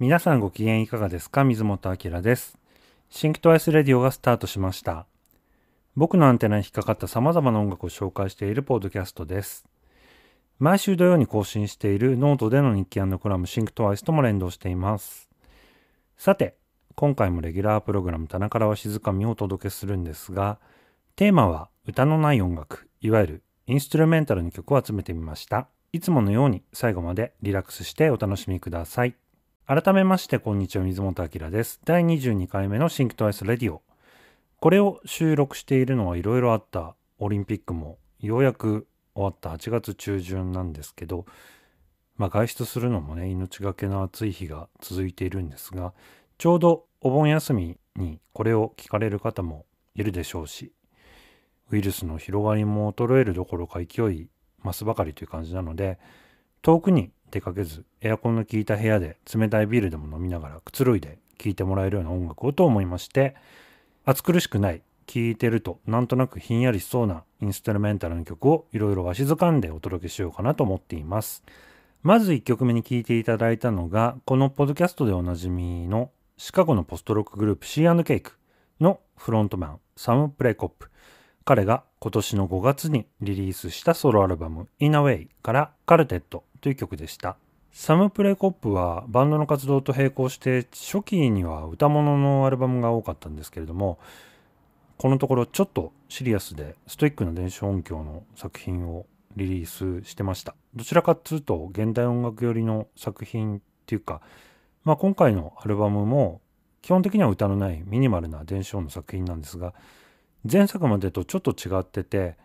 皆さんご機嫌いかがですか？水本明です。シンクトアイスレディオがスタートしました。僕のアンテナに引っかかった様々な音楽を紹介しているポッドキャストです。毎週土曜に更新しているノートでの日記コラムシンクトアイスとも連動しています。さて、今回もレギュラープログラム棚からは静かみをお届けするんですが、テーマは歌のない音楽、いわゆるインストゥルメンタルの曲を集めてみました。いつものように最後までリラックスしてお楽しみください。改めまして、こんにちは、水本明です。第22回目のシンクトアイスレディオ。これを収録しているのはいろいろあったオリンピックもようやく終わった8月中旬なんですけど、まあ外出するのもね、命がけの暑い日が続いているんですが、ちょうどお盆休みにこれを聞かれる方もいるでしょうし、ウイルスの広がりも衰えるどころか勢い増すばかりという感じなので、遠くに出かけずエアコンの効いた部屋で冷たいビールでも飲みながらくつろいで聴いてもらえるような音楽をと思いまして暑苦しくない聴いてるとなんとなくひんやりしそうなインストゥルメンタルの曲をいろいろわしづかんでお届けしようかなと思っています。まず1曲目に聴いていただいたのがこのポッドキャストでおなじみのシカゴのポストロックグループ C&K のフロントマンサム・プレイコップ。彼が今年の5月にリリースしたソロアルバム In a Way からカルテット。という曲でした。サムプレイコップはバンドの活動と並行して初期には歌物のアルバムが多かったんですけれどもこのところちょっとシリアスでストイックな電子音響の作品をリリースしてましたどちらかっつうと現代音楽寄りの作品っていうか、まあ、今回のアルバムも基本的には歌のないミニマルな電子音の作品なんですが前作までとちょっと違ってて、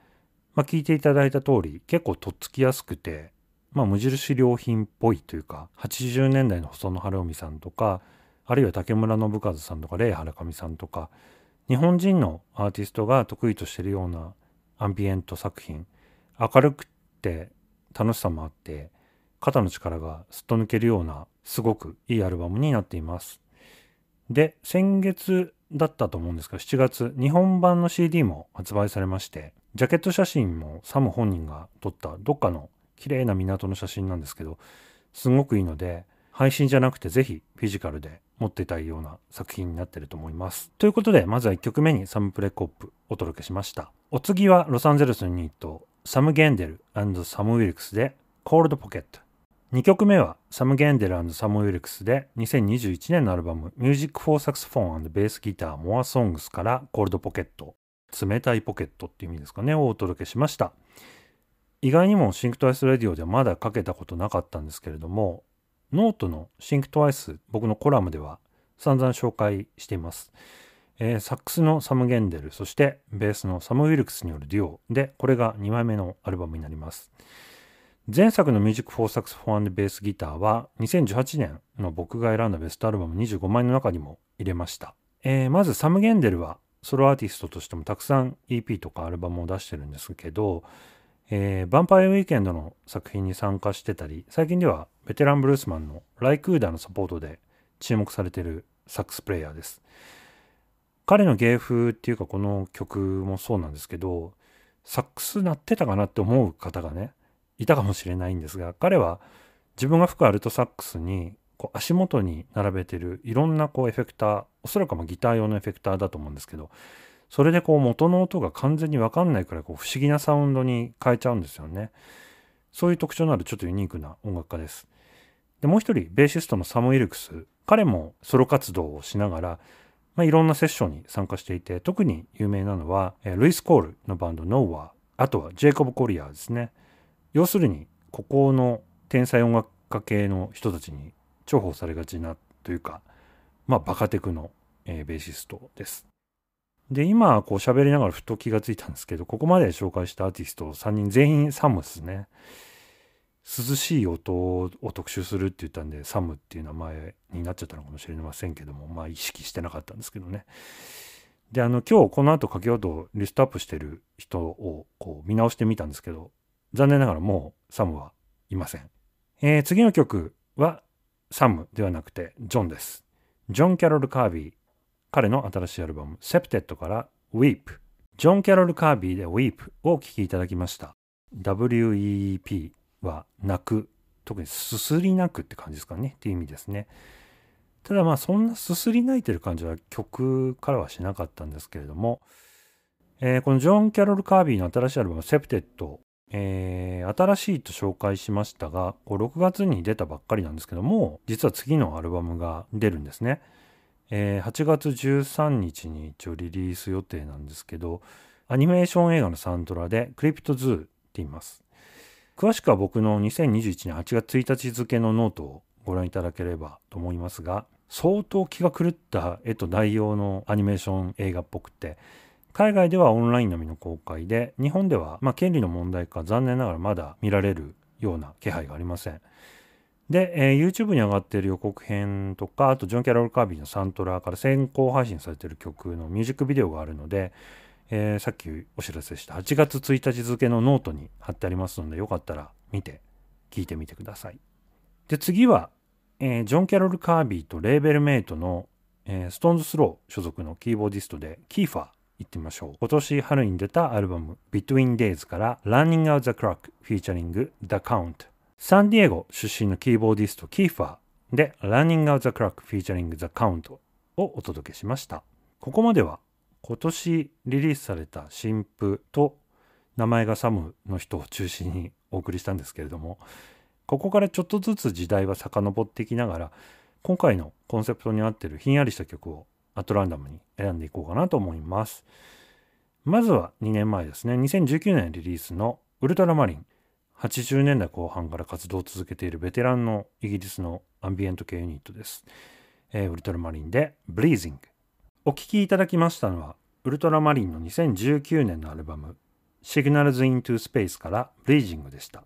まあ、聞いていただいた通り結構とっつきやすくてまあ、無印良品っぽいというか80年代の細野晴臣さんとかあるいは竹村信和さんとかレイ・原上さんとか日本人のアーティストが得意としてるようなアンビエント作品明るくて楽しさもあって肩の力がすっと抜けるようなすごくいいアルバムになっています。で先月だったと思うんですが7月日本版の CD も発売されましてジャケット写真もサム本人が撮ったどっかの綺麗な港の写真なんですけどすごくいいので配信じゃなくてぜひフィジカルで持ってたいような作品になってると思います。ということでまずは1曲目にサムプレコップお届けしました。お次はロサンゼルスのユニットサム・ゲンデルサム・ウィルクスで Cold Pocket。2曲目はサム・ゲンデルサム・ウィルクスで2021年のアルバム Music for Saxophone Bass Guitar More Songs から Cold Pocket冷たいポケットっていう意味ですかねをお届けしました。意外にもシンクトアイスレディオではまだかけたことなかったんですけれどもノートのシンクトアイス僕のコラムでは散々紹介しています、えー、サックスのサム・ゲンデルそしてベースのサム・ウィルクスによるデュオでこれが2枚目のアルバムになります。前作の Music for Saxophone and Bass Guitar は2018年の僕が選んだベストアルバム25枚の中にも入れました、えー、まずサム・ゲンデルはソロアーティストとしてもたくさん EP とかアルバムを出してるんですけどえー、ヴァンパイアウィーケンドの作品に参加してたり、最近ではベテランブルースマンのライクーダーのサポートで注目されているサックスプレイヤーです。彼の芸風っていうかこの曲もそうなんですけど、サックス鳴ってたかなって思う方がね、いたかもしれないんですが、彼は自分が吹くアルトサックスにこう足元に並べてるいろんなこうエフェクター、おそらくまギター用のエフェクターだと思うんですけど、それでこう元の音が完全にわかんないくらいこう不思議なサウンドに変えちゃうんですよね。そういう特徴のあるちょっとユニークな音楽家です。で、もう一人、ベーシストのサム・イルクス。彼もソロ活動をしながら、まあ、いろんなセッションに参加していて、特に有名なのは、えルイス・コールのバンド、ノーワー、あとはジェイコブ・コリアーですね。要するに、ここの天才音楽家系の人たちに重宝されがちなというか、まあ、バカテクの、えー、ベーシストです。で、今、こう喋りながらふと気がついたんですけど、ここまで紹介したアーティスト3人全員サムですね。涼しい音を特集するって言ったんで、サムっていう名前になっちゃったのかもしれませんけども、まあ意識してなかったんですけどね。で、あの、今日この後かけようとリストアップしてる人をこう見直してみたんですけど、残念ながらもうサムはいません。えー、次の曲はサムではなくてジョンです。ジョン・キャロル・カービー彼の新しいアルバム、セプテッドから Weep。ジョン・キャロル・カービーで Weep をお聴きいただきました。WEEP は泣く。特にすすり泣くって感じですかね。っていう意味ですね。ただまあそんなすすり泣いてる感じは曲からはしなかったんですけれども、えー、このジョン・キャロル・カービーの新しいアルバム「セプテッド」えー、新しいと紹介しましたがこう6月に出たばっかりなんですけども実は次のアルバムが出るんですね、えー、8月13日に一応リリース予定なんですけどアニメーション映画のサントラで「クリプトズー」って言います。詳しくは僕の2021年8月1日付のノートをご覧いただければと思いますが相当気が狂った絵と内容のアニメーション映画っぽくて海外ではオンラインのみの公開で日本ではまあ権利の問題か残念ながらまだ見られるような気配がありません。で、えー、YouTube に上がっている予告編とかあとジョン・キャロル・カービーのサントラから先行配信されている曲のミュージックビデオがあるので、えー、さっきお知らせした8月1日付のノートに貼ってありますのでよかったら見て聞いてみてくださいで次はえー、ジョン・キャロル・カービーとレーベルメイトの、えー、ストーンズ・スロー所属のキーボーディストでキーファー行ってみましょう。今年春に出たアルバム Between Days から Running Out the Clock featuring The Count サンディエゴ出身のキーボーディストキーファーで Running Out the Clock featuring The Count をお届けしました。ここまでは今年リリースされた新譜と名前がサムの人を中心にお送りしたんですけれどもここからちょっとずつ時代は遡っていきながら今回のコンセプトに合ってるひんやりした曲をアトランダムに選んでいこうかなと思います。まずは2年前ですね、2019年リリースのウルトラマリン。80年代後半から活動を続けているベテランのイギリスのアンビエント系ユニットです。えー、ウルトラマリンで Breathing。お聴きいただきましたのは、ウルトラマリンの2019年のアルバム Signals into Space から Breathing でした。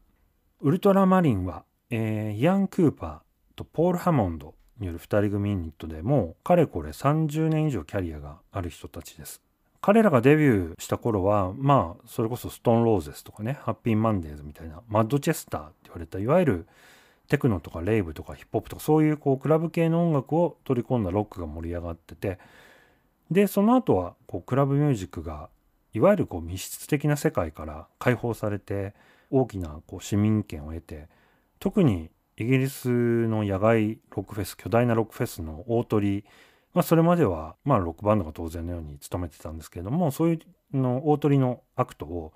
ウルトラマリンは、えー、イアン・クーパーとポール・ハモンドによる2人組ユニットでもうかれこれ30年以上キャリアがある人たちです。彼らがデビューした頃はまあそれこそストーン・ローゼスとかねハッピー・マンデーズみたいなマッドチェスターって言われたいわゆるテクノとかレイブとかヒップホップとかそういうこうクラブ系の音楽を取り込んだロックが盛り上がっててでその後はこうクラブミュージックがいわゆるこう密室的な世界から解放されて大きなこう市民権を得て特にイギリスの野外ロックフェス巨大なロックフェスの大トリまあ、それまでは、まあ、ロックバンドが当然のように務めてたんですけれどもそういうの大トリのアクトを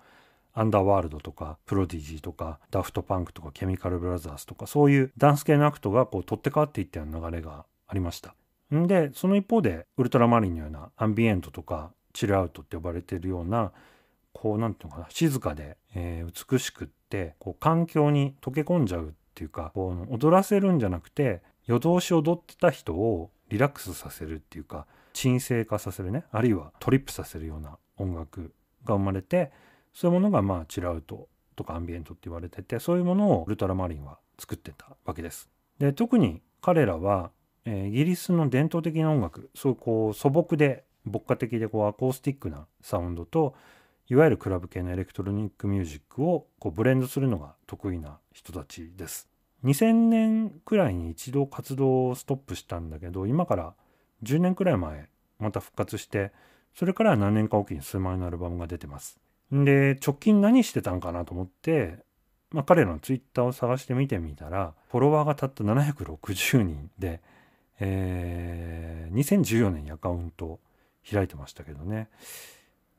アンダーワールドとかプロディジーとかダフトパンクとかケミカルブラザーズとかそういうダンス系のアクトがこう取って代わっていったような流れがありました。でその一方でウルトラマリンのようなアンビエントとかチルアウトって呼ばれているようなこうなんていうのかな静かで、えー、美しくってこう環境に溶け込んじゃうっていうかこう踊らせるんじゃなくて夜通し踊ってた人をリラックスさせるっていうか鎮静化させるねあるいはトリップさせるような音楽が生まれてそういうものがまあチルアウトとかアンビエントって言われててそういうものをウルトラマリンは作ってたわけです。で特に彼らは、えー、イギリスの伝統的な音楽そうこう素朴で牧歌的でこうアコースティックなサウンドといわゆるクラブ系のエレクトロニックミュージックをこうブレンドするのが得意な人たちです。2000年くらいに一度活動をストップしたんだけど今から10年くらい前また復活してそれから何年かおきに数枚のアルバムが出てます。で直近何してたんかなと思って、まあ、彼らのツイッターを探して見てみたらフォロワーがたった760人で、えー、2014年にアカウント開いてましたけどね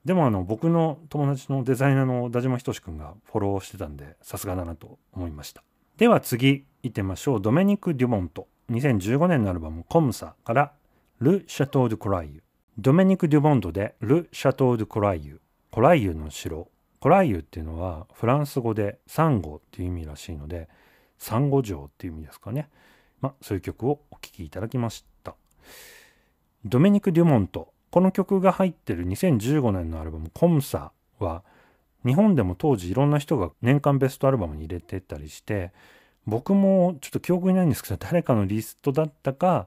でもあの僕の友達のデザイナーの田島仁君がフォローしてたんでさすがだなと思いましたでは次行ってみましょう。ドメニク・デュモント2015年のアルバム「コムサ」から「ル・シャトー・ド・コライユ」ドメニク・デュモントで「ル・シャトー・ド・コライユ」コライユの城。コライユっていうのはフランス語でサンゴっていう意味らしいのでサンゴ城っていう意味ですかね。まあそういう曲をお聴きいただきました。ドメニク・デュモントこの曲が入ってる2015年のアルバム「コムサ」は日本でも当時いろんな人が年間ベストアルバムに入れてたりして僕もちょっと記憶にないんですけど誰かのリストだったか、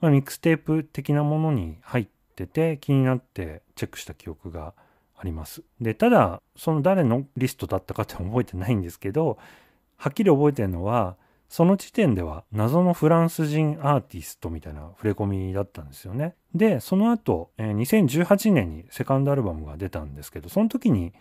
まあ、ミックステープ的なものに入ってて気になってチェックした記憶があります。でただその誰のリストだったかって覚えてないんですけどはっきり覚えてるのはその時点では謎のフランス人アーティストみたいな触れ込みだったんですよね。で、その後、2018年にセカンドアルバムが出たんですけど、その時に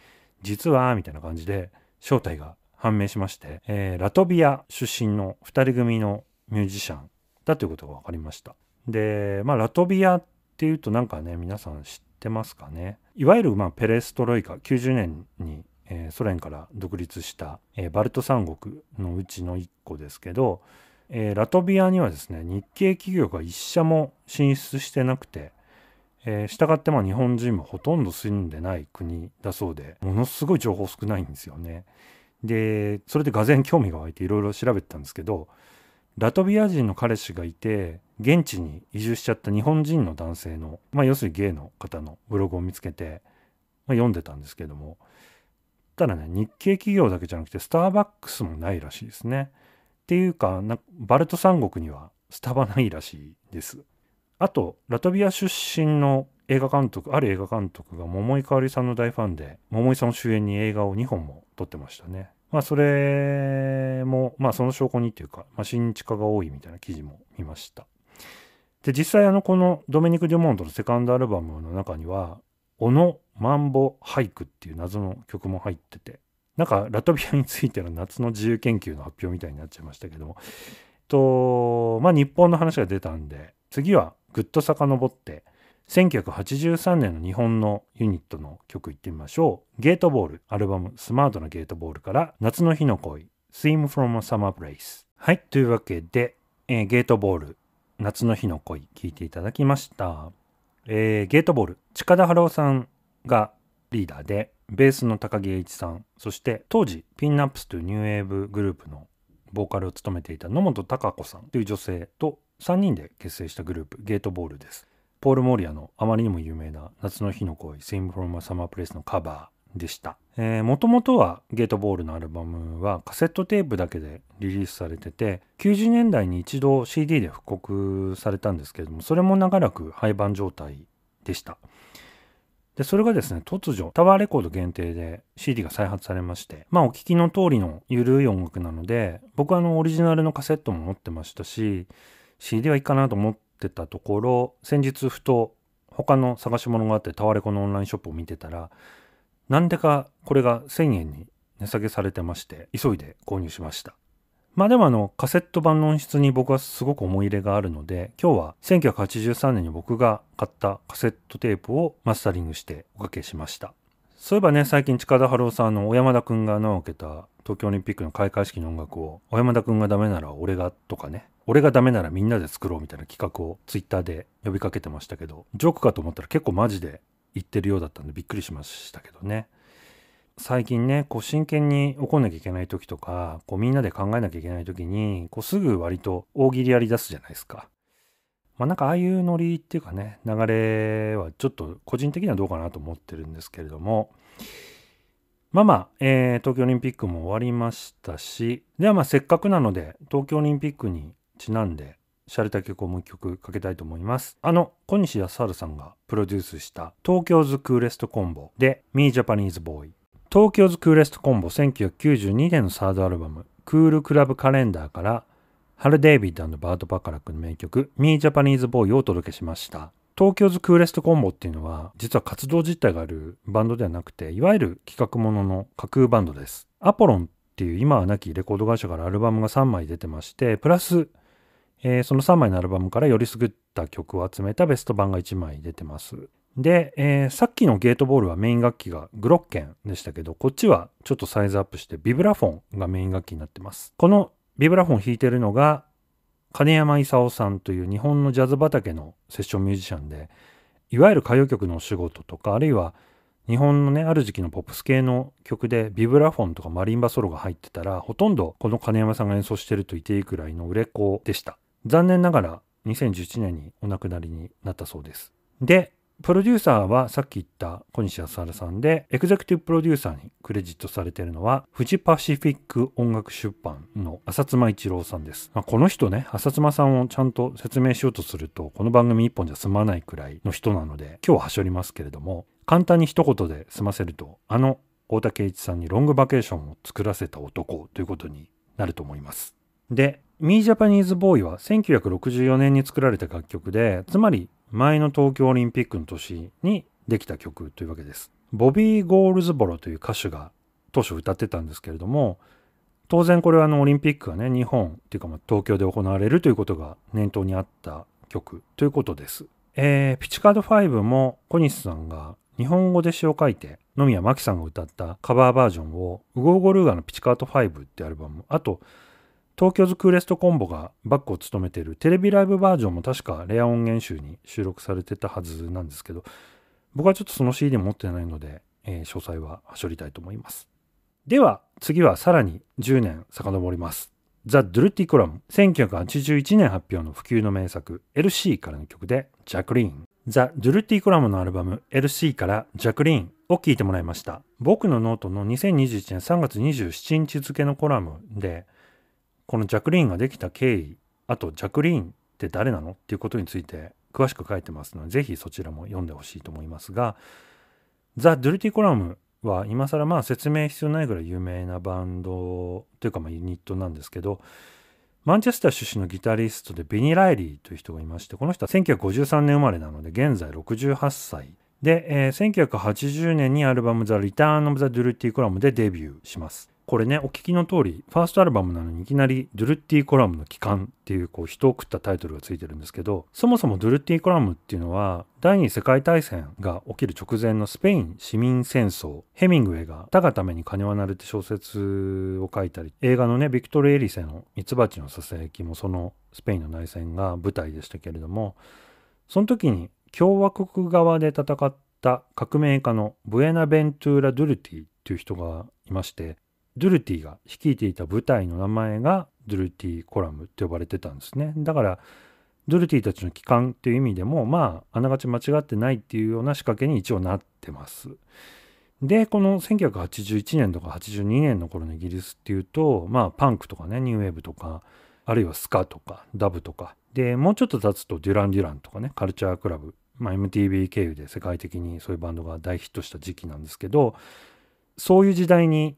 実はみたいな感じで正体が判明しまして、えー、ラトビア出身の2人組のミュージシャンだということが分かりました。でまあラトビアっていうとなんかね皆さん知ってますかね。いわゆるまあペレストロイカ90年に、えー、ソ連から独立した、えー、バルト三国のうちの1個ですけど、えー、ラトビアにはですね日系企業が1社も進出してなくてえー、したがってまあ日本人もほとんど住んでない国だそうでものすごい情報少ないんですよね。でそれでがぜ興味が湧いていろいろ調べてたんですけどラトビア人の彼氏がいて現地に移住しちゃった日本人の男性の、まあ、要するにゲイの方のブログを見つけて、まあ、読んでたんですけどもただね日系企業だけじゃなくてスターバックスもないらしいですね。っていうかバルト三国にはスタバないらしいです。あとラトビア出身の映画監督ある映画監督が桃井かおりさんの大ファンで桃井さんを主演に映画を2本も撮ってましたね。まあそれもまあその証拠にっていうか、まあ、新地化が多いみたいな記事も見ました。で実際あのこのドメニク・デュモントのセカンドアルバムの中には「小野マンボ俳句」っていう謎の曲も入っててなんかラトビアについての夏の自由研究の発表みたいになっちゃいましたけどもとまあ日本の話が出たんで次はぐっと遡って1983年の日本のユニットの曲いってみましょう。ゲートボール、アルバムスマートなゲートボールから夏の日の恋、Theme from a Summer Place。はい、というわけで、えー、ゲートボール、夏の日の恋、聴いていただきました。えー、ゲートボール、近田春夫さんがリーダーで、ベースの高木栄一さん、そして当時ピンナップスというニューウェーブグループのボーカルを務めていた野本貴子さんという女性と3人で結成したグループ、ゲートボールです。ポール・モリアのあまりにも有名な夏の日の恋 Sing from a Summer Place のカバーでした。もともとはゲートボールのアルバムはカセットテープだけでリリースされてて90年代に一度 CD で復刻されたんですけれどもそれも長らく廃盤状態でした。で、それがですね、突如、タワーレコード限定で CD が再発されまして、まあお聞きの通りの緩い音楽なので、僕はあのオリジナルのカセットも持ってましたし、CD はいいかなと思ってたところ先日ふと他の探し物があってタワレコのオンラインショップを見てたらなんでかこれが1000円に値下げされてまして急いで購入しました。まあでもあのカセット版の音質に僕はすごく思い入れがあるので今日は1983年に僕が買ったカセットテープをマスタリングしておかけしました。そういえばね最近近田春夫さんの小山田くんが穴を開けた東京オリンピックの開会式の音楽を小山田くんがダメなら俺がとかね俺がダメならみんなで作ろうみたいな企画をツイッターで呼びかけてましたけどジョークかと思ったら結構マジで言ってるようだったんでびっくりしましたけどね。最近ねこう真剣に怒んなきゃいけない時とかこうみんなで考えなきゃいけない時にこうすぐ割と大喜利やり出すじゃないですか。まあなんかああいうノリっていうかね流れはちょっと個人的にはどうかなと思ってるんですけれども。まあまあ、えー、東京オリンピックも終わりましたし、ではまあせっかくなので、東京オリンピックにちなんで、シャレた曲をもう一曲かけたいと思います。あの、小西康晴さんがプロデュースした東京ズクーレストコンボで Me Japanese Boy。東京ズクーレストコンボ1992年のサードアルバムクールクラブカレンダーからハル・デイビッドバート・パカラックの名曲 Me Japanese Boy をお届けしました。東京ズクーレストコンボっていうのは実は活動実態があるバンドではなくていわゆる企画ものの架空バンドです。アポロンっていう今はなきレコード会社からアルバムが3枚出てましてプラス、えー、その3枚のアルバムからよりすぐった曲を集めたベスト版が1枚出てます。で、えー、さっきのゲートボールはメイン楽器がグロッケンでしたけどこっちはちょっとサイズアップしてビブラフォンがメイン楽器になってます。このビブラフォン弾いてるのが金山勲さんという日本のジャズ畑のセッションミュージシャンでいわゆる歌謡曲のお仕事とかあるいは日本のねある時期のポップス系の曲でビブラフォンとかマリンバソロが入ってたらほとんどこの金山さんが演奏してると言っていいくらいの売れっ子でした残念ながら2011年にお亡くなりになったそうですでプロデューサーはさっき言った小西康晴さんで、エグゼクティブプロデューサーにクレジットされているのは、フジパシフィック音楽出版の浅妻一郎さんです。まあ、この人ね、浅妻さんをちゃんと説明しようとすると、この番組一本じゃ済まないくらいの人なので、今日ははしょりますけれども、簡単に一言で済ませると、あの大竹一さんにロングバケーションを作らせた男ということになると思います。で、ミージャパニーズボーイは1964年に作られた楽曲で、つまり前の東京オリンピックの年にできた曲というわけです。ボビー・ゴールズボロという歌手が当初歌ってたんですけれども、当然これはあのオリンピックがね、日本っていうかま東京で行われるということが念頭にあった曲ということです。えー、ピチカード5も小西さんが日本語で詩を書いて野宮真紀さんが歌ったカバーバージョンをウゴウゴルーガのピチカート5ってアルバムあとTokyo's Coolest Combo がバックを務めているテレビライブバージョンも確かレア音源集に収録されてたはずなんですけど僕はちょっとその CD 持ってないので、えー、詳細ははしょりたいと思います。では次はさらに10年遡ります。ザ・ドゥルティ・コラム1981年発表の不朽の名作 LC からの曲でジャクリーン。ザ・ドゥルティ・コラムのアルバム LC からジャクリーンを聴いてもらいました。僕のノートの2021年3月27日付のコラムでこのジャクリーンができた経緯あとジャクリーンって誰なのっていうことについて詳しく書いてますのでぜひそちらも読んでほしいと思いますがザ・ドゥルティ・コラムは今更まあ説明必要ないぐらい有名なバンドというかまユニットなんですけどマンチェスター出身のギタリストでビニ・ライリーという人がいましてこの人は1953年生まれなので現在68歳で、えー、1980年にアルバム「ザ・リターン・オブ・ザ・ドゥルティ・コラム」でデビューします。これね、お聞きの通り、ファーストアルバムなのにいきなりドゥルッティコラムの帰還っていう、こう、人を食ったタイトルがついてるんですけど、そもそもドゥルッティコラムっていうのは、第二次世界大戦が起きる直前のスペイン市民戦争、ヘミングウェイが、たがために金はなるって小説を書いたり、映画のね、ビクトル・エリセのミツバチのささやきもそのスペインの内戦が舞台でしたけれども、その時に共和国側で戦った革命家のブエナベントゥーラ・ドゥルティっていう人がいまして、ドゥルティが率いていた部隊の名前がドゥルティコラムって呼ばれてたんですね。だから、ドゥルティたちの帰還っていう意味でも、まあ、あながち間違ってないっていうような仕掛けに一応なってます。で、この1981年とか82年の頃のイギリスっていうと、まあ、パンクとかね、ニューウェーブとか、あるいはスカとか、ダブとか、で、もうちょっと経つとデュラン・デュランとかね、カルチャークラブ、まあ、MTV 経由で世界的にそういうバンドが大ヒットした時期なんですけど、そういう時代に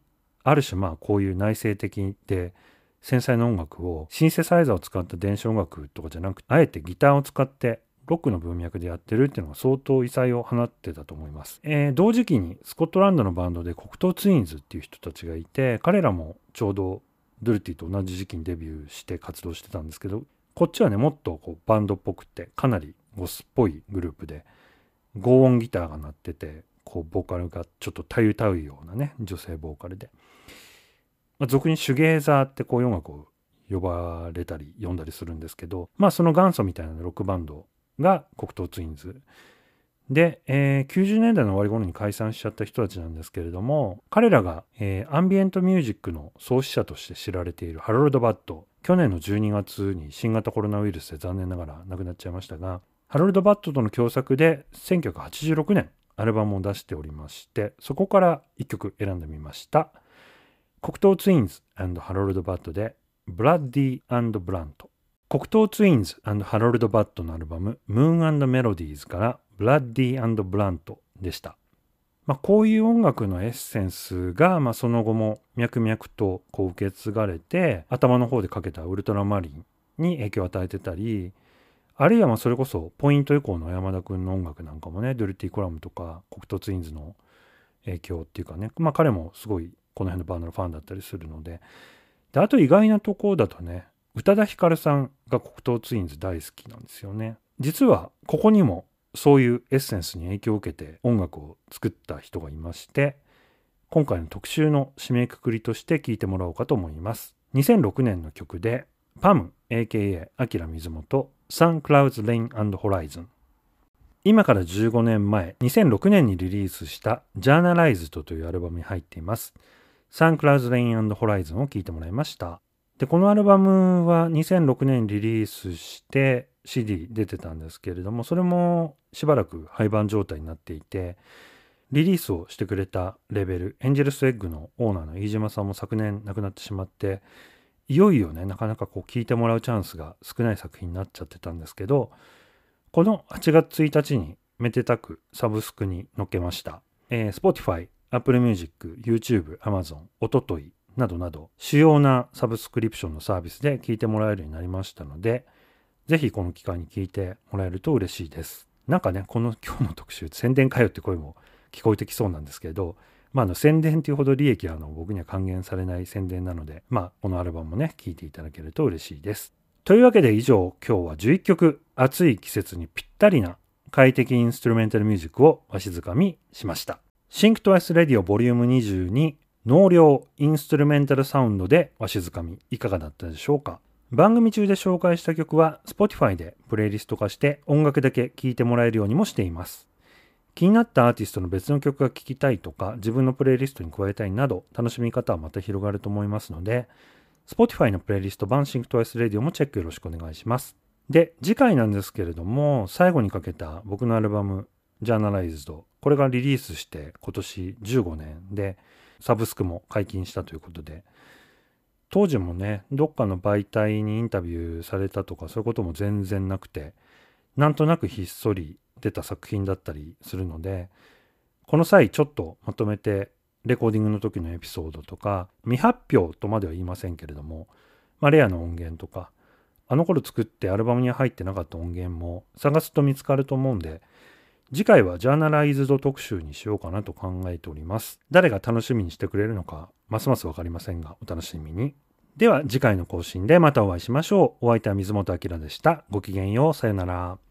ある種まあこういう内省的で繊細な音楽をシンセサイザーを使った電子音楽とかじゃなくてあえてギターを使ってロックの文脈でやってるっていうのが相当異彩を放ってたと思います、えー、同時期にスコットランドのバンドで黒糖ツインズっていう人たちがいて彼らもちょうどドゥルティと同じ時期にデビューして活動してたんですけどこっちはねもっとこうバンドっぽくてかなりゴスっぽいグループで合音ギターが鳴っててこうボーカルがちょっとたゆたうようなね女性ボーカルでまあ、俗にシュゲーザーってこう音楽を呼ばれたり読んだりするんですけど、まあその元祖みたいなロックバンドがコクトー・ツインズ。で、えー、90年代の終わり頃に解散しちゃった人たちなんですけれども、彼らが、えー、アンビエントミュージックの創始者として知られているハロルド・バッド。去年の12月に新型コロナウイルスで残念ながら亡くなっちゃいましたが、ハロルド・バッドとの共作で1986年アルバムを出しておりまして、そこから1曲選んでみました。コクトー・ツインズハロルド・バッドで Bloody and Blunt コクトー・ツインズハロルド・バッドのアルバム Moon Melodies から Bloody and Blunt でした。まあ、こういう音楽のエッセンスが、まあ、その後も脈々とこう受け継がれて頭の方でかけたウルトラマリンに影響を与えてたりあるいはまあそれこそポイント以降の小山田君の音楽なんかもねドゥルティ・コラムとかコクトー・ツインズの影響っていうかねまあ彼もすごいこの辺のバンドのファンだったりするのでであと意外なところだとね宇多田ヒカルさんが黒糖ツインズ大好きなんですよね。実はここにもそういうエッセンスに影響を受けて音楽を作った人がいまして今回の特集の締めくくりとして聴いてもらおうかと思います。2006年の曲でパム AKA アキラ水元 Sun Clouds Rain and Horizon 今から15年前2006年にリリースした「ジャーナライズド」というアルバムに入っていますサンクラウズ・レインホライズンを聴いてもらいました。で、このアルバムは2006年リリースして CD 出てたんですけれども、それもしばらく廃盤状態になっていて、リリースをしてくれたレベル、エンジェルスエッグのオーナーの飯島さんも昨年亡くなってしまって、いよいよね、なかなかこう聴いてもらうチャンスが少ない作品になっちゃってたんですけど、この8月1日にめでたくサブスクに載っけました。えー、Spotify、Apple Music、YouTube、Amazon、おとといなどなど主要なサブスクリプションのサービスで聞いてもらえるようになりましたので、ぜひこの機会に聞いてもらえると嬉しいです。なんかね、この今日の特集、宣伝かよって声も聞こえてきそうなんですけど、まあ、あの宣伝というほど利益はあの僕には還元されない宣伝なので、まあ、このアルバムもね、聴いていただけると嬉しいです。というわけで以上、今日は11曲、暑い季節にぴったりな快適インストゥルメンタルミュージックをわしづかみしました。 Think Twice Radio Volume 22納涼インストゥルメンタルサウンドでわしづかみいかがだったでしょうか？番組中で紹介した曲は Spotify でプレイリスト化して音楽だけ聴いてもらえるようにもしています。気になったアーティストの別の曲が聴きたいとか自分のプレイリストに加えたいなど楽しみ方はまた広がると思いますので Spotify のプレイリスト版 Think Twice Radio もチェックよろしくお願いします。で、次回なんですけれども、最後にかけた僕のアルバム、 Journalized、これがリリースして今年15年で、サブスクも解禁したということで、当時もね、どっかの媒体にインタビューされたとかそういうことも全然なくて、なんとなくひっそり出た作品だったりするので、この際ちょっとまとめてレコーディングの時のエピソードとか、未発表とまでは言いませんけれども、まあ、レアな音源とか、あの頃作ってアルバムに入ってなかった音源も探すと見つかると思うんで、次回はジャーナライズド特集にしようかなと考えております。誰が楽しみにしてくれるのか、ますますわかりませんが、お楽しみに。では次回の更新でまたお会いしましょう。お相手は水本明でした。ごきげんよう。さよなら。